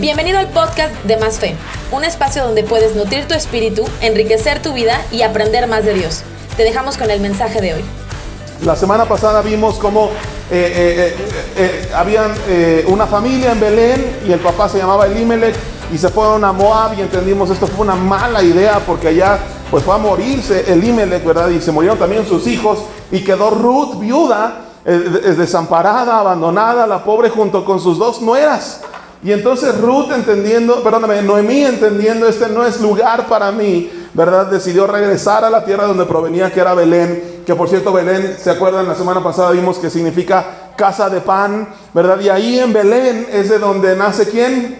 Bienvenido al podcast de Más Fe, un espacio donde puedes nutrir tu espíritu, enriquecer tu vida y aprender más de Dios. Te dejamos con el mensaje de hoy. La semana pasada vimos cómo eh, eh, eh, habían una familia en Belén y el papá se llamaba Elimelech y se fueron a Moab y entendimos esto fue una mala idea porque allá pues fue a morirse Elimelech, ¿verdad? Y se murieron también sus hijos y quedó Ruth viuda, desamparada, abandonada, la pobre junto con sus dos nueras. Y entonces Ruth entendiendo, perdóname, Noemí entendiendo este no es lugar para mí, ¿verdad? Decidió regresar a la tierra donde provenía, que era Belén, que por cierto Belén, ¿se acuerdan? La semana pasada vimos que significa casa de pan, ¿verdad? Y ahí en Belén es de donde nace quién?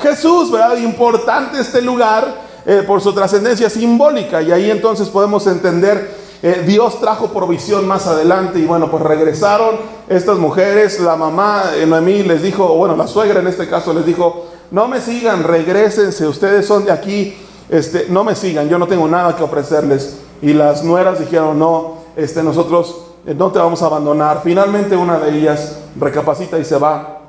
Jesús, ¿verdad? Importante este lugar eh, por su trascendencia simbólica. Y ahí entonces podemos entender eh, Dios trajo provisión más adelante y bueno, pues regresaron estas mujeres, la mamá eh, Noemí les dijo, bueno, la suegra en este caso les dijo, no me sigan, regresense, ustedes son de aquí, este, no me sigan, yo no tengo nada que ofrecerles. Y las nueras dijeron, no, este, nosotros eh, no te vamos a abandonar. Finalmente una de ellas recapacita y se va,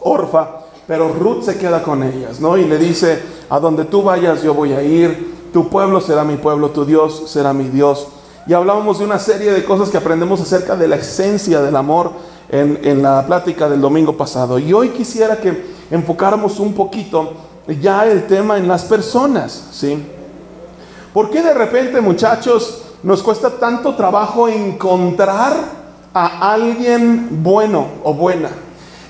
orfa, pero Ruth se queda con ellas, ¿no? Y le dice, a donde tú vayas yo voy a ir, tu pueblo será mi pueblo, tu Dios será mi Dios y hablábamos de una serie de cosas que aprendemos acerca de la esencia del amor en, la plática del domingo pasado. Y hoy quisiera que enfocáramos un poquito ya el tema en las personas, ¿sí? ¿Por qué de repente, muchachos, nos cuesta tanto trabajo encontrar a alguien bueno o buena?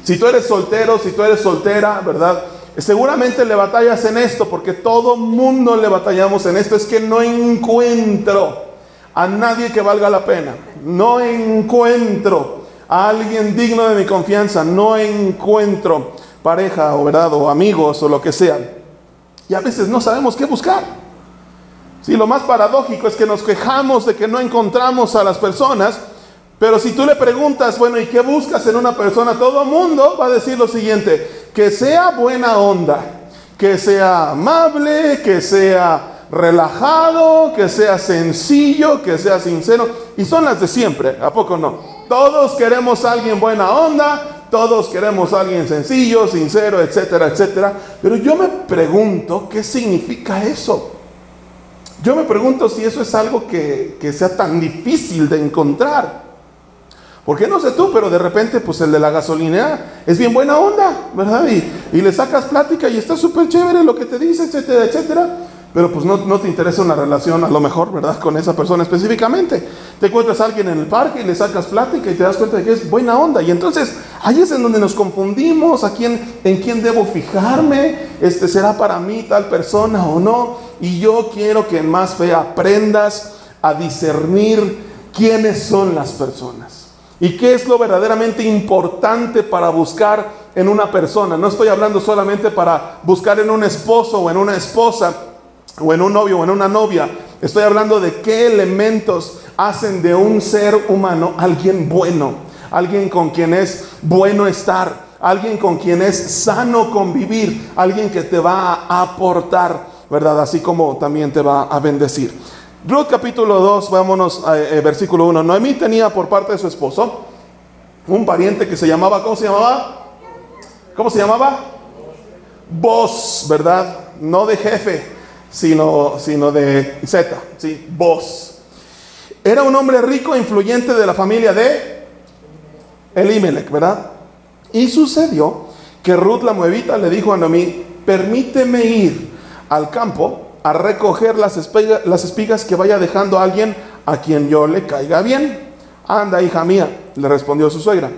Si tú eres soltero, si tú eres soltera, ¿verdad? Seguramente le batallas en esto, porque todo mundo le batallamos en esto, es que no encuentro a nadie que valga la pena. No encuentro a alguien digno de mi confianza. No encuentro pareja o verdad o amigos o lo que sea. Y a veces no sabemos qué buscar. Si lo más paradójico es que nos quejamos de que no encontramos a las personas, pero si tú le preguntas, bueno, ¿y qué buscas en una persona? Todo mundo va a decir lo siguiente, que sea buena onda, que sea amable, que sea relajado, que sea sencillo, que sea sincero. Y son las de siempre, ¿a poco no? Todos queremos a alguien buena onda, todos queremos a alguien sencillo, sincero, etcétera, etcétera. Pero yo me pregunto, ¿qué significa eso? Yo me pregunto si eso es algo que, sea tan difícil de encontrar. Porque no sé tú, pero de repente, pues el de la gasolina es bien buena onda, ¿verdad? Y, y le sacas plática y está súper chévere lo que te dice, etcétera, etcétera pero pues no, te interesa una relación a lo mejor, ¿verdad? Con esa persona específicamente. Te encuentras a alguien en el parque y le sacas plática y te das cuenta de que es buena onda. Y entonces ahí es en donde nos confundimos, a quién, en quién debo fijarme, este, será para mí tal persona o no. Y yo quiero que en más fe aprendas a discernir quiénes son las personas. ¿Y qué es lo verdaderamente importante para buscar en una persona? No estoy hablando solamente para buscar en un esposo o en una esposa, o en un novio o en una novia. Estoy hablando de qué elementos hacen de un ser humano alguien bueno, alguien con quien es bueno estar, alguien con quien es sano convivir, alguien que te va a aportar, ¿verdad? Así como también te va a bendecir. Ruth capítulo 2, vámonos a eh, versículo 1. Noemí tenía por parte de su esposo un pariente que se llamaba, ¿cómo se llamaba? ¿Cómo se llamaba? Vos, ¿verdad? No de jefe, sino, sino de Z, ¿sí? Vos. Era un hombre rico e influyente de la familia de Elimelech, ¿verdad? Y sucedió que Ruth la Moabita le dijo a Noemí, permíteme ir al campo a recoger las espigas, las espigas que vaya dejando a alguien a quien yo le caiga bien. Anda, hija mía, le respondió su suegra.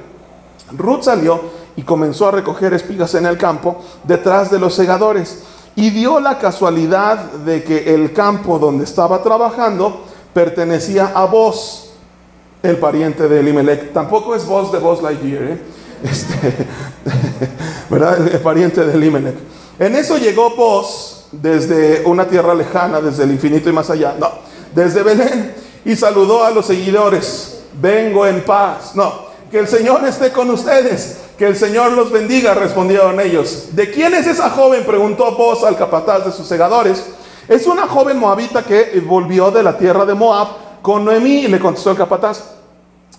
Ruth salió y comenzó a recoger espigas en el campo detrás de los segadores. Y dio la casualidad de que el campo donde estaba trabajando pertenecía a vos, el pariente de Elimelech. Tampoco es vos de vos Lightyear, ¿eh? este, ¿verdad? El pariente de Elimelech. En eso llegó vos desde una tierra lejana, desde el infinito y más allá. No, desde Belén y saludó a los seguidores. Vengo en paz. No, que el Señor esté con ustedes. Que el Señor los bendiga, respondieron ellos. ¿De quién es esa joven? preguntó Boz al capataz de sus segadores. Es una joven moabita que volvió de la tierra de Moab con Noemí, y le contestó el capataz.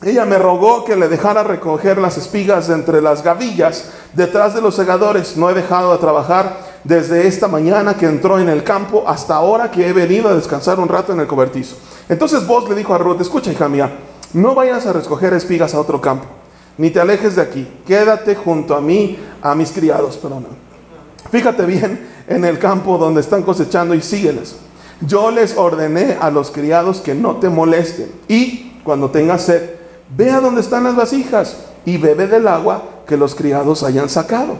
ella me rogó que le dejara recoger las espigas entre las gavillas detrás de los segadores. No he dejado de trabajar desde esta mañana que entró en el campo hasta ahora que he venido a descansar un rato en el cobertizo. Entonces vos le dijo a Ruth, escucha hija mía, no vayas a recoger espigas a otro campo, ni te alejes de aquí, quédate junto a mí, a mis criados, perdón. Fíjate bien en el campo donde están cosechando y sígueles. Yo les ordené a los criados que no te molesten y cuando tengas sed, Ve a donde están las vasijas y bebe del agua que los criados hayan sacado.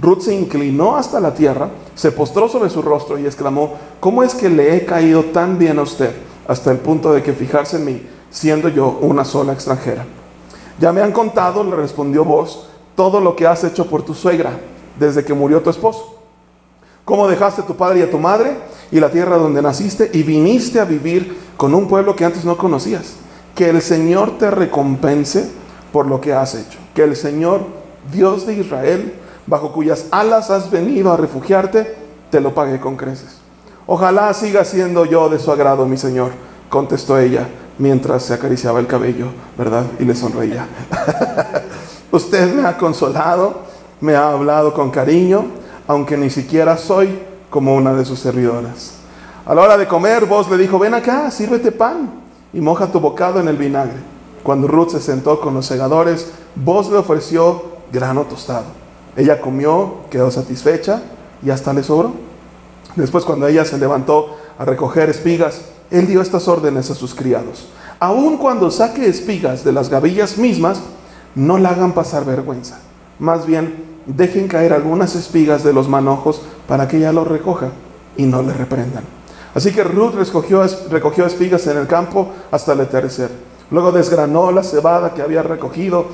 Ruth se inclinó hasta la tierra, se postró sobre su rostro y exclamó, ¿cómo es que le he caído tan bien a usted hasta el punto de que fijarse en mí, siendo yo una sola extranjera? Ya me han contado, le respondió vos, todo lo que has hecho por tu suegra desde que murió tu esposo. Cómo dejaste a tu padre y a tu madre y la tierra donde naciste y viniste a vivir con un pueblo que antes no conocías que el Señor te recompense por lo que has hecho. Que el Señor, Dios de Israel, bajo cuyas alas has venido a refugiarte, te lo pague con creces. Ojalá siga siendo yo de su agrado, mi Señor, contestó ella mientras se acariciaba el cabello, ¿verdad? Y le sonreía. Usted me ha consolado, me ha hablado con cariño, aunque ni siquiera soy como una de sus servidoras. A la hora de comer, vos le dijo, ven acá, sírvete pan y moja tu bocado en el vinagre. Cuando Ruth se sentó con los segadores, vos le ofreció grano tostado. Ella comió, quedó satisfecha y hasta le sobró. Después cuando ella se levantó a recoger espigas, él dio estas órdenes a sus criados. Aun cuando saque espigas de las gavillas mismas, no la hagan pasar vergüenza. Más bien, dejen caer algunas espigas de los manojos para que ella los recoja y no le reprendan. Así que Ruth recogió, espigas en el campo hasta el atardecer. Luego desgranó la cebada que había recogido,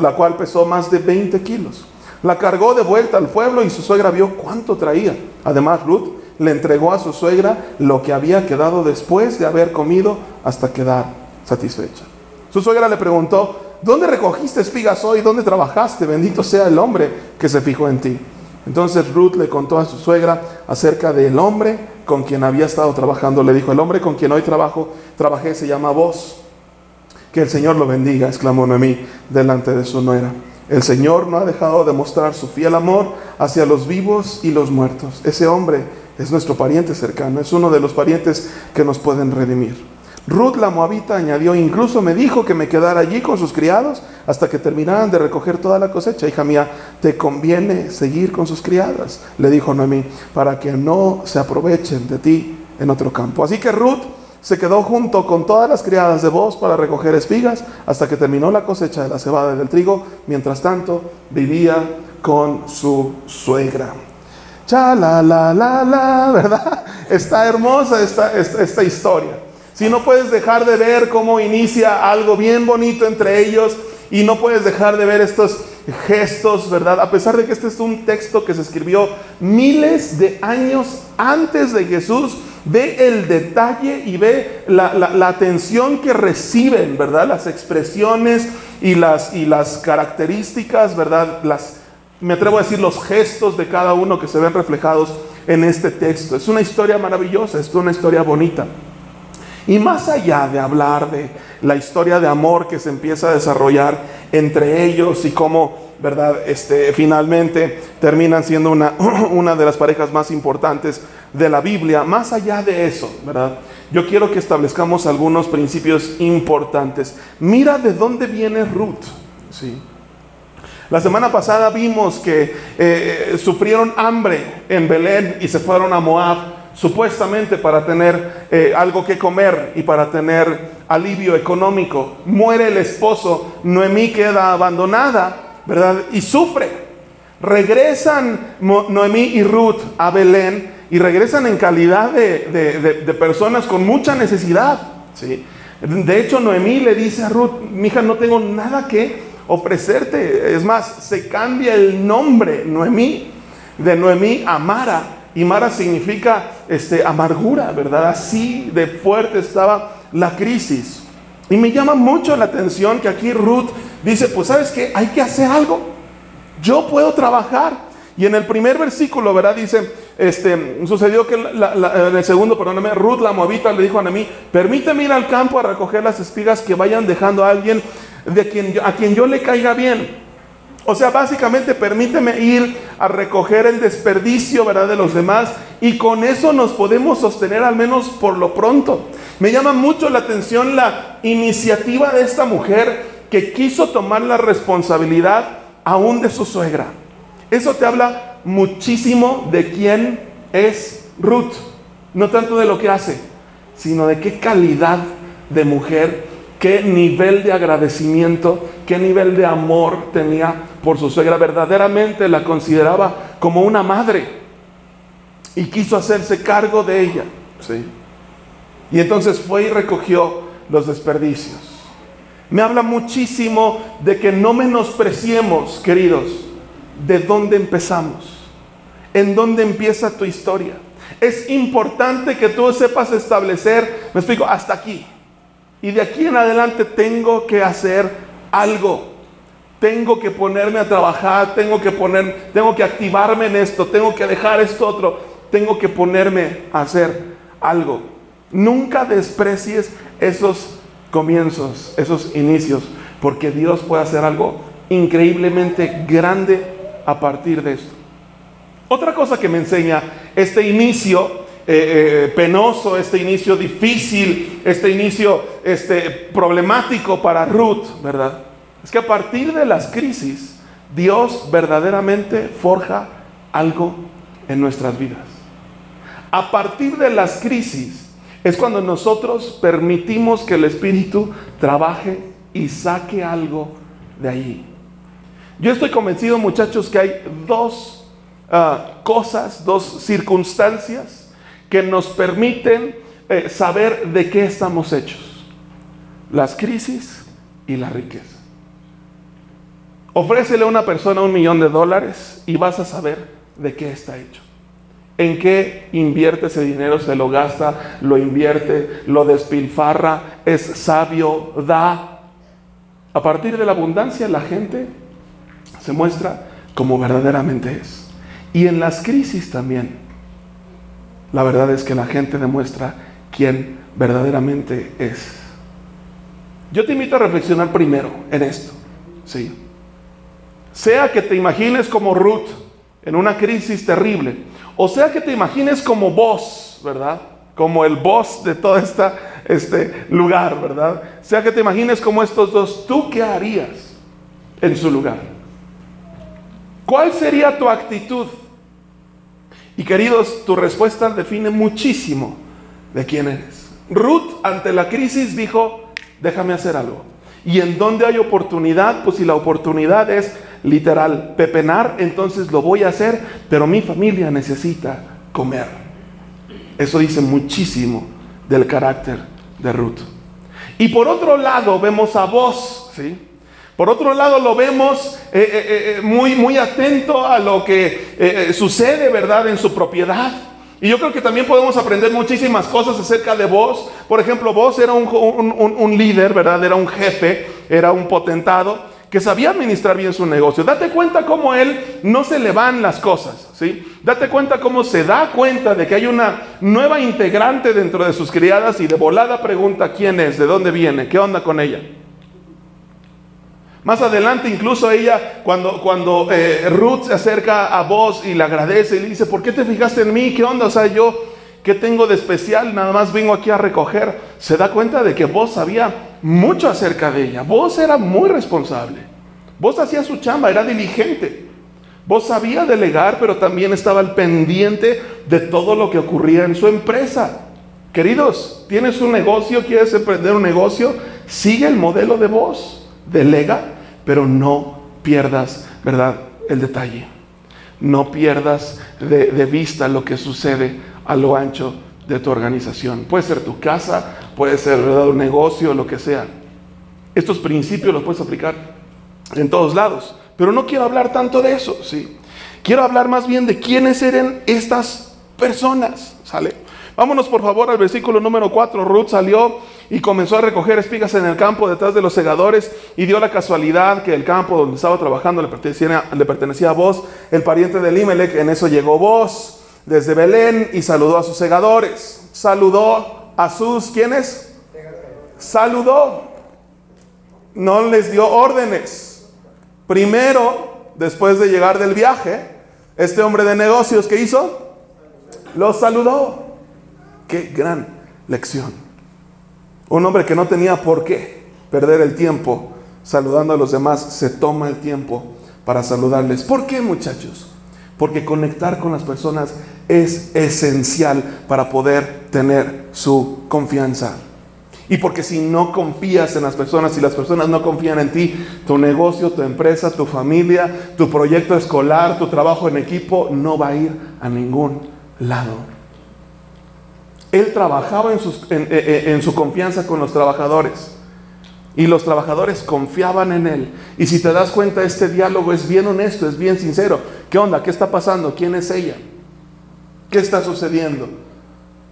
la cual pesó más de 20 kilos. La cargó de vuelta al pueblo y su suegra vio cuánto traía. Además, Ruth le entregó a su suegra lo que había quedado después de haber comido hasta quedar satisfecha. Su suegra le preguntó, ¿dónde recogiste espigas hoy? ¿Dónde trabajaste? Bendito sea el hombre que se fijó en ti. Entonces Ruth le contó a su suegra acerca del hombre con quien había estado trabajando. Le dijo, el hombre con quien hoy trabajo, trabajé se llama vos. Que el Señor lo bendiga, exclamó Noemí delante de su nuera. El Señor no ha dejado de mostrar su fiel amor hacia los vivos y los muertos. Ese hombre es nuestro pariente cercano, es uno de los parientes que nos pueden redimir. Ruth la moabita añadió, incluso me dijo que me quedara allí con sus criados hasta que terminaran de recoger toda la cosecha. Hija mía, te conviene seguir con sus criadas, le dijo Noemí, para que no se aprovechen de ti en otro campo. Así que Ruth se quedó junto con todas las criadas de voz para recoger espigas hasta que terminó la cosecha de la cebada y del trigo. Mientras tanto, vivía con su suegra. Cha la la la la, ¿verdad? Está hermosa esta, esta, historia. Si no puedes dejar de ver cómo inicia algo bien bonito entre ellos y no puedes dejar de ver estos gestos, ¿verdad? A pesar de que este es un texto que se escribió miles de años antes de Jesús, ve el detalle y ve la, atención que reciben, ¿verdad? Las expresiones y las, y las características, ¿verdad? Las, me atrevo a decir los gestos de cada uno que se ven reflejados en este texto. Es una historia maravillosa, es una historia bonita. Y más allá de hablar de la historia de amor que se empieza a desarrollar entre ellos y cómo, ¿verdad? Este, finalmente terminan siendo una, una de las parejas más importantes de la Biblia. Más allá de eso, ¿verdad? Yo quiero que establezcamos algunos principios importantes. Mira de dónde viene Ruth, ¿sí? La semana pasada vimos que eh, sufrieron hambre en Belén y se fueron a Moab supuestamente para tener eh, algo que comer y para tener alivio económico. Muere el esposo, Noemí queda abandonada, ¿verdad? Y sufre. Regresan Noemí y Ruth a Belén y regresan en calidad de, personas con mucha necesidad. ¿sí? De hecho, Noemí le dice a Ruth, mija, no tengo nada que ofrecerte. Es más, se cambia el nombre, Noemí, de Noemí a Mara y Mara significa este, amargura, ¿verdad? Así de fuerte estaba la crisis. Y me llama mucho la atención que aquí Ruth dice, pues sabes qué, hay que hacer algo. Yo puedo trabajar. Y en el primer versículo, ¿verdad? Dice, este, sucedió que en el segundo, perdóname, Ruth la moabita le dijo a Noemí, permíteme ir al campo a recoger las espigas que vayan dejando a alguien de quien a quien yo le caiga bien. O sea, básicamente permíteme ir a recoger el desperdicio, ¿verdad?, de los demás y con eso nos podemos sostener al menos por lo pronto. Me llama mucho la atención la iniciativa de esta mujer que quiso tomar la responsabilidad aún de su suegra. Eso te habla muchísimo de quién es Ruth, no tanto de lo que hace, sino de qué calidad de mujer, qué nivel de agradecimiento, qué nivel de amor tenía por su suegra. Verdaderamente la consideraba como una madre y quiso hacerse cargo de ella. ¿sí? Y entonces fue y recogió los desperdicios. Me habla muchísimo de que no menospreciemos, queridos, de dónde empezamos, en dónde empieza tu historia. Es importante que tú sepas establecer, me explico, hasta aquí. Y de aquí en adelante tengo que hacer algo. Tengo que ponerme a trabajar, tengo que poner, tengo que activarme en esto, tengo que dejar esto otro, tengo que ponerme a hacer algo. Nunca desprecies esos comienzos, esos inicios, porque Dios puede hacer algo increíblemente grande a partir de esto. Otra cosa que me enseña este inicio eh, eh, penoso, este inicio difícil, este inicio este, problemático para Ruth, ¿verdad? Es que a partir de las crisis, Dios verdaderamente forja algo en nuestras vidas. A partir de las crisis es cuando nosotros permitimos que el Espíritu trabaje y saque algo de ahí. Yo estoy convencido, muchachos, que hay dos ah, cosas, dos circunstancias que nos permiten eh, saber de qué estamos hechos. Las crisis y la riqueza. Ofrécele a una persona un millón de dólares y vas a saber de qué está hecho. ¿En qué invierte ese dinero? Se lo gasta, lo invierte, lo despilfarra, es sabio, da. A partir de la abundancia la gente se muestra como verdaderamente es. Y en las crisis también, la verdad es que la gente demuestra quién verdaderamente es. Yo te invito a reflexionar primero en esto. Sí. Sea que te imagines como Ruth en una crisis terrible, o sea que te imagines como vos, ¿verdad? Como el boss de todo este lugar, ¿verdad? Sea que te imagines como estos dos, ¿tú qué harías en su lugar? ¿Cuál sería tu actitud? Y queridos, tu respuesta define muchísimo de quién eres. Ruth ante la crisis dijo, déjame hacer algo. Y en donde hay oportunidad, pues si la oportunidad es literal pepenar, entonces lo voy a hacer, pero mi familia necesita comer. Eso dice muchísimo del carácter de Ruth. Y por otro lado vemos a vos, ¿sí? Por otro lado lo vemos eh, eh, eh, muy, muy atento a lo que sucede, ¿verdad?, en su propiedad. Y yo creo que también podemos aprender muchísimas cosas acerca de vos. Por ejemplo, vos era un, un, líder, ¿verdad? Era un jefe, era un potentado que sabía administrar bien su negocio. Date cuenta cómo él no se le van las cosas, ¿sí? Date cuenta cómo se da cuenta de que hay una nueva integrante dentro de sus criadas y de volada pregunta quién es, de dónde viene, qué onda con ella. Más adelante incluso ella, cuando, cuando eh, Ruth se acerca a vos y le agradece y le dice, ¿por qué te fijaste en mí? ¿Qué onda? O sea, yo, ¿qué tengo de especial? Nada más vengo aquí a recoger. Se da cuenta de que vos sabía mucho acerca de ella. Vos era muy responsable. Vos hacías su chamba, era diligente. Vos sabía delegar, pero también estaba al pendiente de todo lo que ocurría en su empresa. Queridos, tienes un negocio, quieres emprender un negocio, sigue el modelo de vos delega, pero no pierdas, ¿verdad?, el detalle. No pierdas de, vista lo que sucede a lo ancho de tu organización. Puede ser tu casa, puede ser ¿verdad? un negocio, lo que sea. Estos principios los puedes aplicar en todos lados. Pero no quiero hablar tanto de eso, ¿sí? Quiero hablar más bien de quiénes eran estas personas, ¿sale? Vámonos por favor al versículo número 4. Ruth salió y comenzó a recoger espigas en el campo detrás de los segadores y dio la casualidad que el campo donde estaba trabajando le pertenecía, a vos, el pariente de Limelech. En eso llegó vos desde Belén y saludó a sus segadores. Saludó a sus, ¿quiénes? Saludó. no les dio órdenes. Primero, después de llegar del viaje, este hombre de negocios, ¿qué hizo? Los saludó. Qué gran lección. Un hombre que no tenía por qué perder el tiempo saludando a los demás, se toma el tiempo para saludarles. ¿Por qué, muchachos? Porque conectar con las personas es esencial para poder tener su confianza. Y porque si no confías en las personas, si las personas no confían en ti, tu negocio, tu empresa, tu familia, tu proyecto escolar, tu trabajo en equipo, no va a ir a ningún lado. Él trabajaba en, en su confianza con los trabajadores. Y los trabajadores confiaban en él. Y si te das cuenta, este diálogo es bien honesto, es bien sincero. ¿Qué onda? ¿Qué está pasando? ¿Quién es ella? ¿Qué está sucediendo?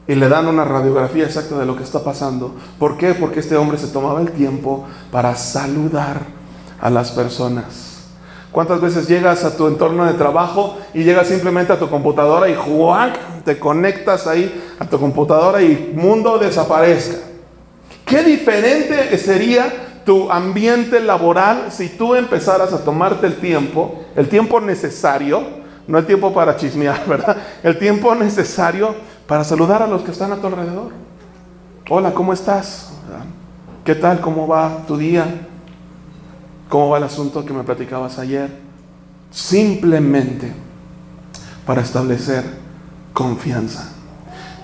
Y le dan una radiografía exacta de lo que está pasando. ¿Por qué? Porque este hombre se tomaba el tiempo para saludar a las personas. ¿Cuántas veces llegas a tu entorno de trabajo y llegas simplemente a tu computadora y ¡juac! te conectas ahí a tu computadora y mundo desaparezca? ¿Qué diferente sería tu ambiente laboral si tú empezaras a tomarte el tiempo, el tiempo necesario, no el tiempo para chismear, ¿verdad? El tiempo necesario para saludar a los que están a tu alrededor. Hola, ¿cómo estás? ¿Qué tal? ¿Cómo va tu día? ¿Cómo va el asunto que me platicabas ayer? Simplemente para establecer confianza.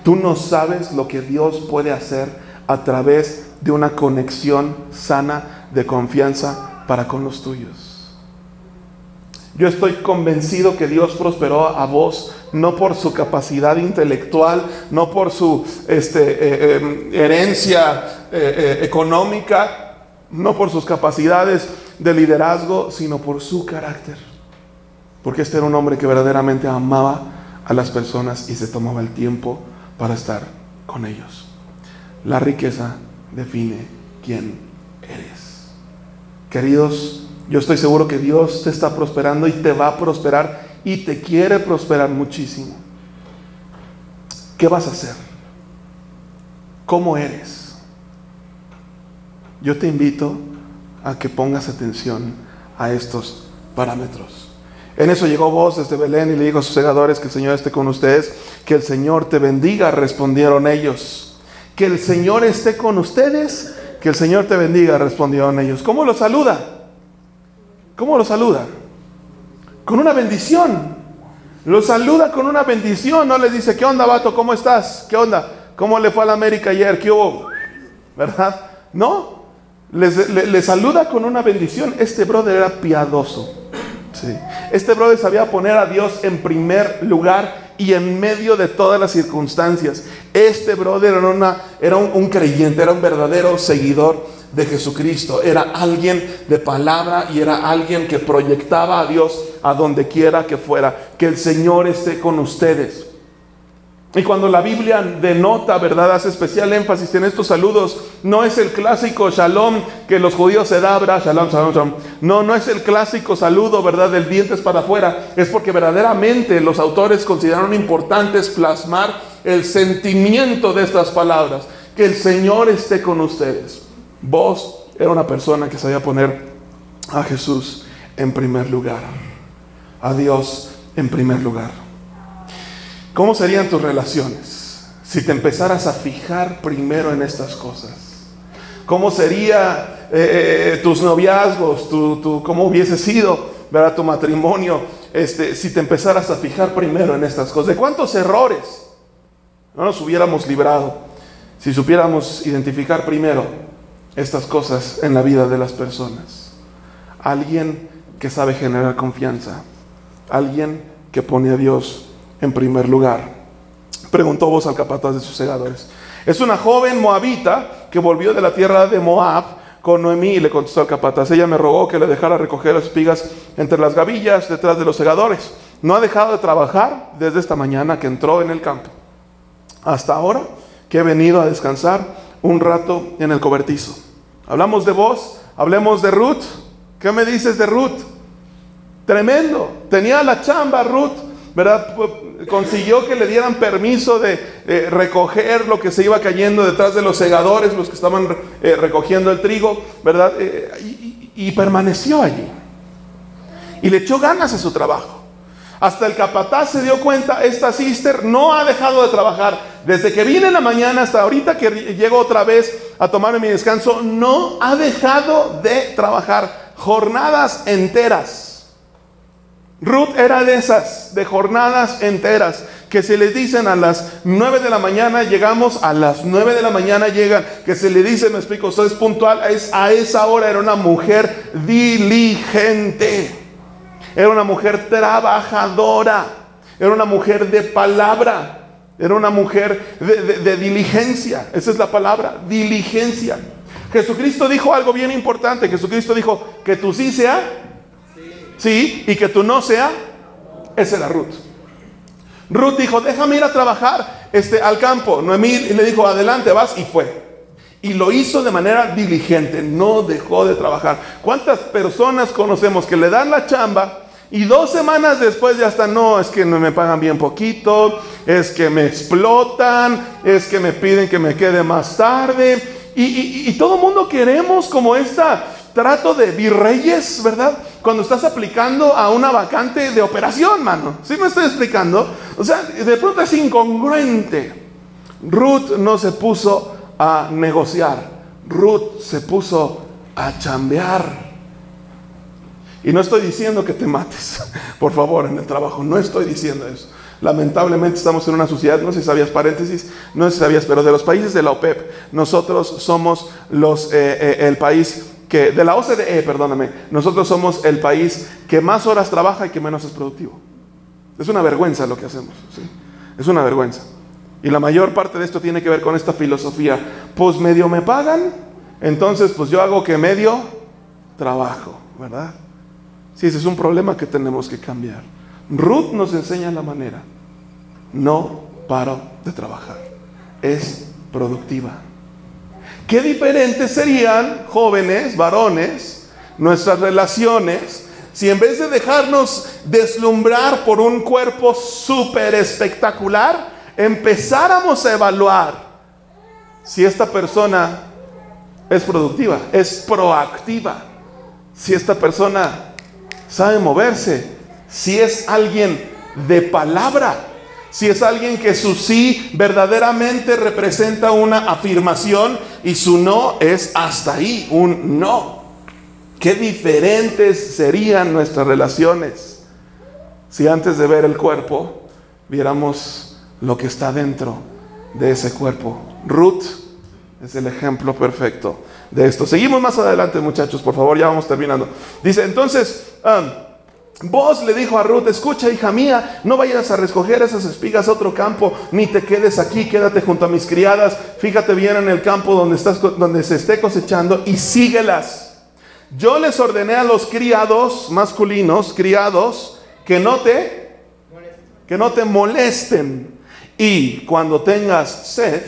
Tú no sabes lo que Dios puede hacer a través de una conexión sana de confianza para con los tuyos. Yo estoy convencido que Dios prosperó a vos no por su capacidad intelectual, no por su este, eh, em, herencia eh, eh, económica, no por sus capacidades de liderazgo, sino por su carácter. Porque este era un hombre que verdaderamente amaba a las personas y se tomaba el tiempo para estar con ellos. La riqueza define quién eres. Queridos, yo estoy seguro que Dios te está prosperando y te va a prosperar y te quiere prosperar muchísimo. ¿Qué vas a hacer? ¿Cómo eres? Yo te invito a que pongas atención a estos parámetros. En eso llegó vos desde Belén y le dijo a sus segadores que el Señor esté con ustedes, que el Señor te bendiga, respondieron ellos. Que el Señor esté con ustedes, que el Señor te bendiga, respondieron ellos. ¿Cómo lo saluda? ¿Cómo lo saluda? Con una bendición. Lo saluda con una bendición, no le dice, ¿qué onda, vato? ¿Cómo estás? ¿Qué onda? ¿Cómo le fue a la América ayer? ¿Qué hubo? ¿Verdad? No, le, saluda con una bendición. Este brother era piadoso. Este brother sabía poner a Dios en primer lugar y en medio de todas las circunstancias. Este brother era, una, era un, creyente, era un verdadero seguidor de Jesucristo. Era alguien de palabra y era alguien que proyectaba a Dios a donde quiera que fuera. Que el Señor esté con ustedes. Y cuando la Biblia denota, ¿verdad? Hace especial énfasis en estos saludos. No es el clásico shalom que los judíos se dan, shalom, shalom, shalom. No, no es el clásico saludo, ¿verdad? Del dientes para afuera. Es porque verdaderamente los autores consideraron importantes plasmar el sentimiento de estas palabras. Que el Señor esté con ustedes. Vos era una persona que sabía poner a Jesús en primer lugar. A Dios en primer lugar. ¿Cómo serían tus relaciones si te empezaras a fijar primero en estas cosas? ¿Cómo sería eh, eh, tus noviazgos? Tu, ¿Cómo hubiese sido ¿verdad? tu matrimonio este, si te empezaras a fijar primero en estas cosas? ¿De cuántos errores no nos hubiéramos librado si supiéramos identificar primero estas cosas en la vida de las personas? Alguien que sabe generar confianza, alguien que pone a Dios en primer lugar. Preguntó vos al capataz de sus segadores. Es una joven moabita que volvió de la tierra de Moab con Noemí y le contestó al capataz. Ella me rogó que le dejara recoger las espigas entre las gavillas detrás de los segadores. No ha dejado de trabajar desde esta mañana que entró en el campo. Hasta ahora que he venido a descansar un rato en el cobertizo. Hablamos de vos, hablemos de Ruth. ¿Qué me dices de Ruth? Tremendo. Tenía la chamba Ruth ¿verdad? Consiguió que le dieran permiso de eh, recoger lo que se iba cayendo detrás de los segadores, los que estaban eh, recogiendo el trigo, ¿verdad? Eh, y, y permaneció allí. Y le echó ganas a su trabajo. Hasta el capataz se dio cuenta, esta sister no ha dejado de trabajar. Desde que vine en la mañana hasta ahorita que llego otra vez a tomarme mi descanso, no ha dejado de trabajar jornadas enteras. Ruth era de esas, de jornadas enteras, que se les dicen a las 9 de la mañana, llegamos a las 9 de la mañana, llegan, que se le dice, me explico, usted es puntual, es, a esa hora era una mujer diligente. Era una mujer trabajadora. Era una mujer de palabra. Era una mujer de, diligencia. Esa es la palabra, diligencia. Jesucristo dijo algo bien importante. Jesucristo dijo que tú sí sea, sí, y que tú no sea. Esa era Ruth. Ruth dijo, déjame ir a trabajar este, al campo. Noemí y le dijo, adelante, vas, y fue. Y lo hizo de manera diligente, no dejó de trabajar. ¿Cuántas personas conocemos que le dan la chamba y dos semanas después ya están, no, es que me pagan bien poquito, es que me explotan, es que me piden que me quede más tarde. Y, todo el mundo queremos como este trato de virreyes, ¿verdad? Cuando estás aplicando a una vacante de operación, mano. ¿Sí me estoy explicando? O sea, de pronto es incongruente. Ruth no se puso a negociar, Ruth se puso a chambear. Y no estoy diciendo que te mates, por favor, en el trabajo. No estoy diciendo eso. Lamentablemente estamos en una sociedad, no sé si sabías paréntesis, no sé si sabías, pero de los países de la OPEP, nosotros somos los, eh, eh, el país que, de la OCDE, perdóname, nosotros somos el país que más horas trabaja y que menos es productivo. Es una vergüenza lo que hacemos, ¿sí? es una vergüenza. Y la mayor parte de esto tiene que ver con esta filosofía, pues medio me pagan, entonces pues yo hago que medio trabajo, ¿verdad? Sí, ese es un problema que tenemos que cambiar. Ruth nos enseña la manera. No paro de trabajar. Es productiva. Qué diferentes serían, jóvenes, varones, nuestras relaciones, si en vez de dejarnos deslumbrar por un cuerpo súper espectacular, empezáramos a evaluar si esta persona es productiva, es proactiva, si esta persona sabe moverse, si es alguien de palabra, si es alguien que su sí verdaderamente representa una afirmación y su no es hasta ahí, un no. Qué diferentes serían nuestras relaciones si antes de ver el cuerpo viéramos lo que está dentro de ese cuerpo. Ruth es el ejemplo perfecto de esto. Seguimos más adelante, muchachos, por favor, ya vamos terminando. Dice, entonces, um, vos le dijo a Ruth, escucha, hija mía, no vayas a recoger esas espigas a otro campo, ni te quedes aquí, quédate junto a mis criadas, fíjate bien en el campo donde, estás, donde se esté cosechando y síguelas. Yo les ordené a los criados masculinos, criados, que no te, que no te molesten. Y cuando tengas sed,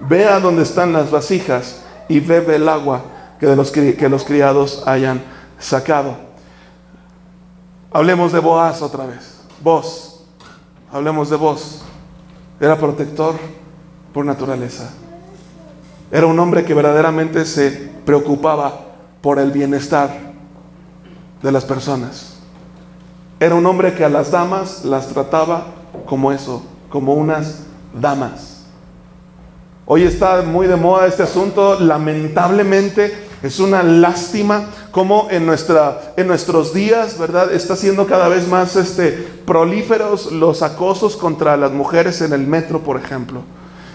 vea dónde están las vasijas y bebe el agua que, de los, que los criados hayan sacado. Hablemos de Boaz otra vez. Vos, hablemos de vos. Era protector por naturaleza. Era un hombre que verdaderamente se preocupaba por el bienestar de las personas. Era un hombre que a las damas las trataba como eso, como unas damas. Hoy está muy de moda este asunto, lamentablemente es una lástima como en, nuestra, en nuestros días, ¿verdad? Está siendo cada vez más este, prolíferos los acosos contra las mujeres en el metro, por ejemplo.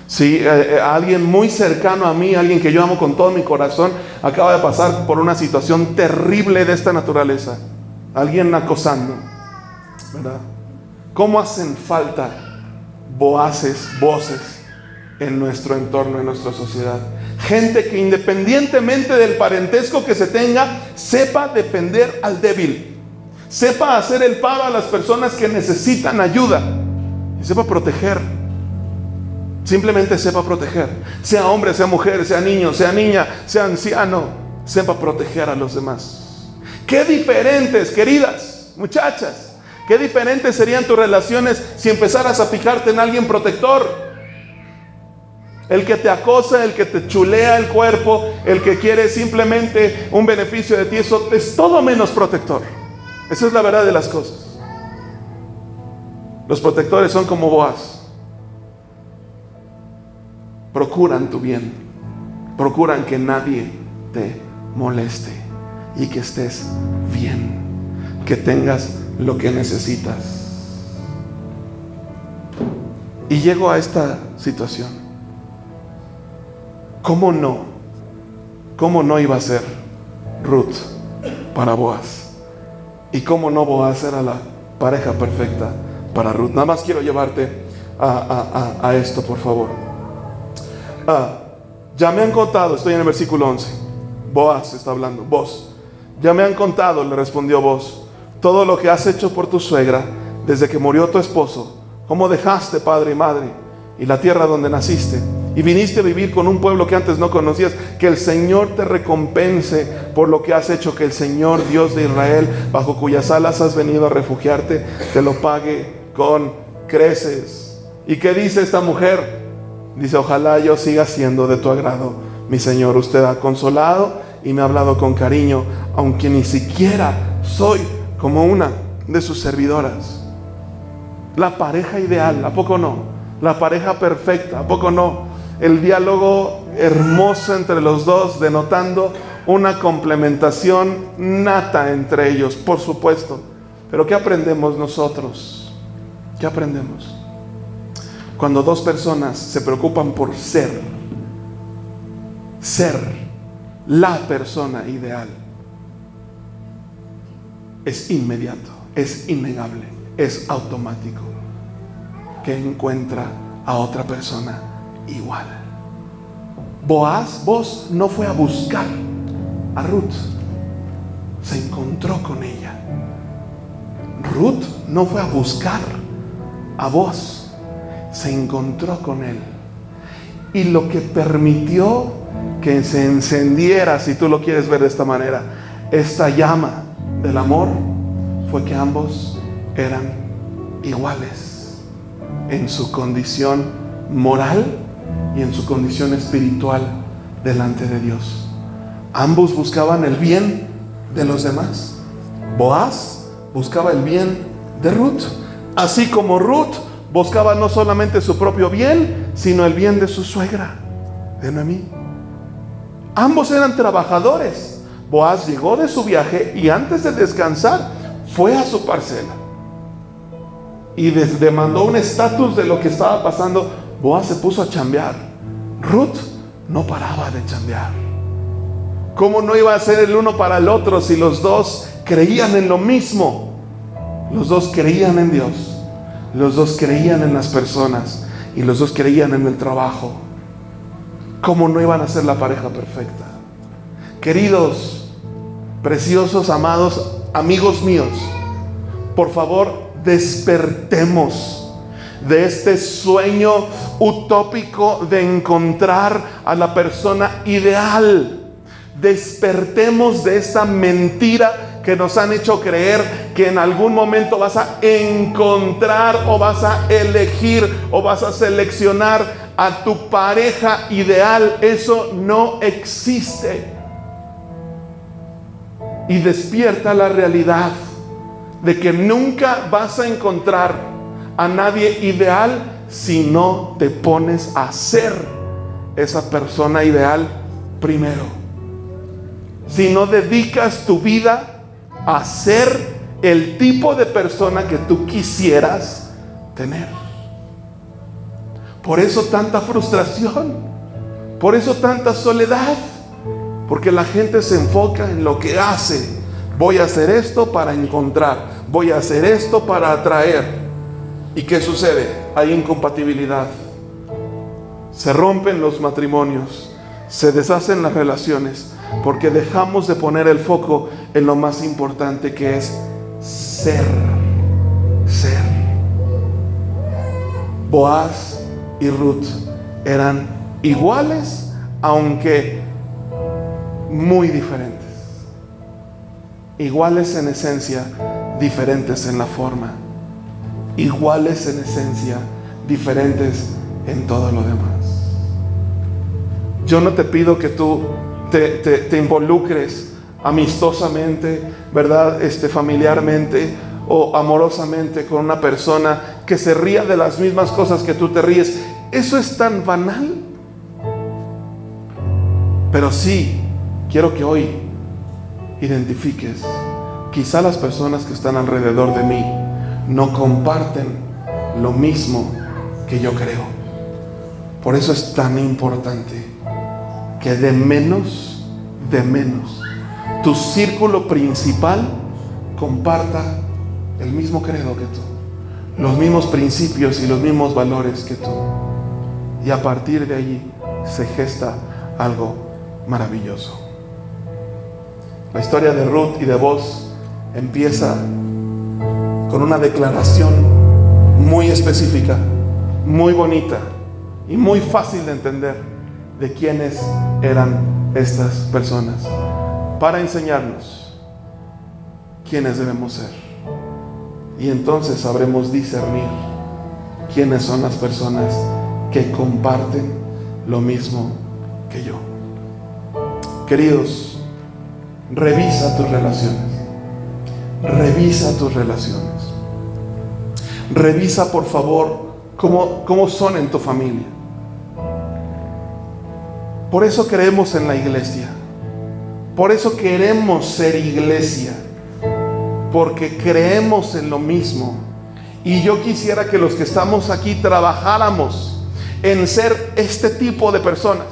Sí, eh, eh, alguien muy cercano a mí, alguien que yo amo con todo mi corazón, acaba de pasar por una situación terrible de esta naturaleza. Alguien acosando, ¿verdad? ¿Cómo hacen falta voces, voces en nuestro entorno, en nuestra sociedad. Gente que independientemente del parentesco que se tenga, sepa defender al débil. Sepa hacer el paro a las personas que necesitan ayuda. Y sepa proteger. Simplemente sepa proteger. Sea hombre, sea mujer, sea niño, sea niña, sea anciano. Sepa proteger a los demás. Qué diferentes, queridas muchachas. Qué diferentes serían tus relaciones si empezaras a fijarte en alguien protector. El que te acosa, el que te chulea el cuerpo, el que quiere simplemente un beneficio de ti, eso es todo menos protector. Esa es la verdad de las cosas. Los protectores son como boas. Procuran tu bien. Procuran que nadie te moleste y que estés bien. Que tengas lo que necesitas. Y llego a esta situación. ¿Cómo no? ¿Cómo no iba a ser Ruth para Boaz? ¿Y cómo no Boaz era la pareja perfecta para Ruth? Nada más quiero llevarte a, esto, por favor. Ah, ya me han contado, estoy en el versículo 11. Boaz está hablando, vos. Ya me han contado, le respondió vos todo lo que has hecho por tu suegra desde que murió tu esposo, cómo dejaste padre y madre y la tierra donde naciste y viniste a vivir con un pueblo que antes no conocías, que el Señor te recompense por lo que has hecho, que el Señor Dios de Israel, bajo cuyas alas has venido a refugiarte, te lo pague con creces. ¿Y qué dice esta mujer? Dice, ojalá yo siga siendo de tu agrado, mi Señor. Usted ha consolado y me ha hablado con cariño, aunque ni siquiera soy como una de sus servidoras. La pareja ideal, ¿a poco no? La pareja perfecta, ¿a poco no? El diálogo hermoso entre los dos, denotando una complementación nata entre ellos, por supuesto. Pero ¿qué aprendemos nosotros? ¿Qué aprendemos? Cuando dos personas se preocupan por ser, ser la persona ideal, es inmediato, es innegable, es automático que encuentra a otra persona igual. Boaz, vos no fue a buscar a Ruth, se encontró con ella. Ruth no fue a buscar a vos, se encontró con él. Y lo que permitió que se encendiera, si tú lo quieres ver de esta manera, esta llama del amor fue que ambos eran iguales en su condición moral y en su condición espiritual delante de Dios. Ambos buscaban el bien de los demás. Boaz buscaba el bien de Ruth, así como Ruth buscaba no solamente su propio bien, sino el bien de su suegra, de Noemí. Ambos eran trabajadores Boaz llegó de su viaje y antes de descansar fue a su parcela. Y demandó un estatus de lo que estaba pasando. Boaz se puso a chambear. Ruth no paraba de chambear. ¿Cómo no iba a ser el uno para el otro si los dos creían en lo mismo? Los dos creían en Dios. Los dos creían en las personas. Y los dos creían en el trabajo. ¿Cómo no iban a ser la pareja perfecta? Queridos, Preciosos, amados amigos míos, por favor despertemos de este sueño utópico de encontrar a la persona ideal. Despertemos de esta mentira que nos han hecho creer que en algún momento vas a encontrar o vas a elegir o vas a seleccionar a tu pareja ideal. Eso no existe y despierta la realidad de que nunca vas a encontrar a nadie ideal si no te pones a ser esa persona ideal primero. Si no dedicas tu vida a ser el tipo de persona que tú quisieras tener. Por eso tanta frustración, por eso tanta soledad. Porque la gente se enfoca en lo que hace. Voy a hacer esto para encontrar. Voy a hacer esto para atraer. ¿Y qué sucede? Hay incompatibilidad. Se rompen los matrimonios. Se deshacen las relaciones. Porque dejamos de poner el foco en lo más importante que es ser. Ser. Boaz y Ruth eran iguales, aunque muy diferentes, iguales en esencia diferentes en la forma, iguales en esencia, diferentes en todo lo demás. Yo no te pido que tú te, involucres amistosamente, ¿verdad? Este, familiarmente o amorosamente con una persona que se ría de las mismas cosas que tú te ríes. Eso es tan banal. Pero sí, quiero que hoy identifiques, quizá las personas que están alrededor de mí no comparten lo mismo que yo creo. Por eso es tan importante que de menos, de menos, tu círculo principal comparta el mismo credo que tú, los mismos principios y los mismos valores que tú. Y a partir de allí se gesta algo maravilloso. La historia de Ruth y de vos empieza con una declaración muy específica, muy bonita y muy fácil de entender de quiénes eran estas personas para enseñarnos quiénes debemos ser. Y entonces sabremos discernir quiénes son las personas que comparten lo mismo que yo. Queridos, revisa tus relaciones. Revisa tus relaciones. Revisa por favor cómo, cómo son en tu familia. Por eso creemos en la iglesia. Por eso queremos ser iglesia. Porque creemos en lo mismo. Y yo quisiera que los que estamos aquí trabajáramos en ser este tipo de personas.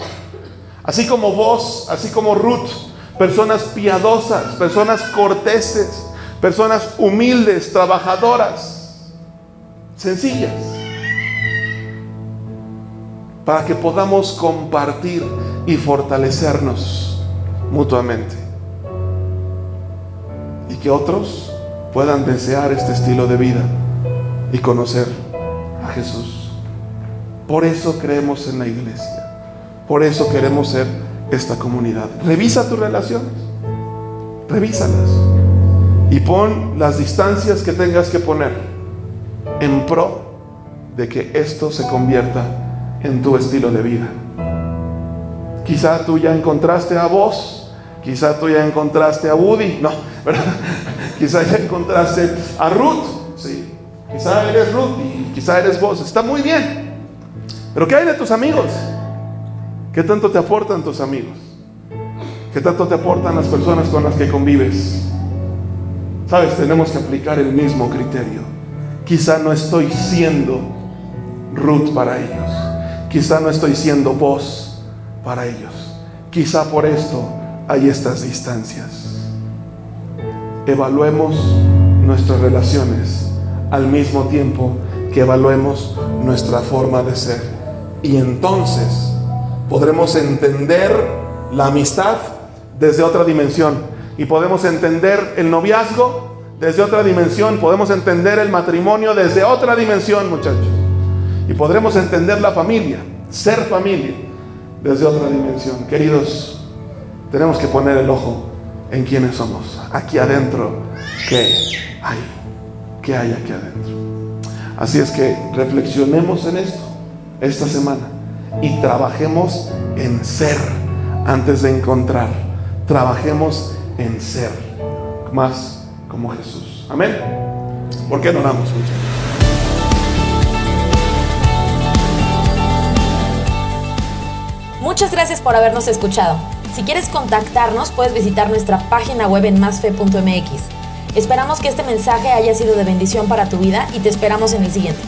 Así como vos, así como Ruth, personas piadosas, personas corteses, personas humildes, trabajadoras, sencillas, para que podamos compartir y fortalecernos mutuamente. Y que otros puedan desear este estilo de vida y conocer a Jesús. Por eso creemos en la iglesia. Por eso queremos ser esta comunidad. Revisa tus relaciones. Revísalas. Y pon las distancias que tengas que poner en pro de que esto se convierta en tu estilo de vida. Quizá tú ya encontraste a vos, quizá tú ya encontraste a Woody, no, ¿verdad? quizá ya encontraste a Ruth, sí, quizá eres Ruth y quizá eres vos, está muy bien. Pero ¿qué hay de tus amigos? ¿Qué tanto te aportan tus amigos? ¿Qué tanto te aportan las personas con las que convives? Sabes, tenemos que aplicar el mismo criterio. Quizá no estoy siendo Ruth para ellos. Quizá no estoy siendo vos para ellos. Quizá por esto hay estas distancias. Evaluemos nuestras relaciones al mismo tiempo que evaluemos nuestra forma de ser. Y entonces podremos entender la amistad desde otra dimensión. Y podemos entender el noviazgo desde otra dimensión. Podemos entender el matrimonio desde otra dimensión, muchachos. Y podremos entender la familia, ser familia desde otra dimensión. Queridos, tenemos que poner el ojo en quiénes somos. Aquí adentro, ¿qué hay? ¿Qué hay aquí adentro? Así es que reflexionemos en esto esta semana y trabajemos en ser antes de encontrar. Trabajemos en ser más como Jesús. Amén. ¿Por qué no? Muchas gracias por habernos escuchado. Si quieres contactarnos, puedes visitar nuestra página web en masfe.mx. Esperamos que este mensaje haya sido de bendición para tu vida y te esperamos en el siguiente.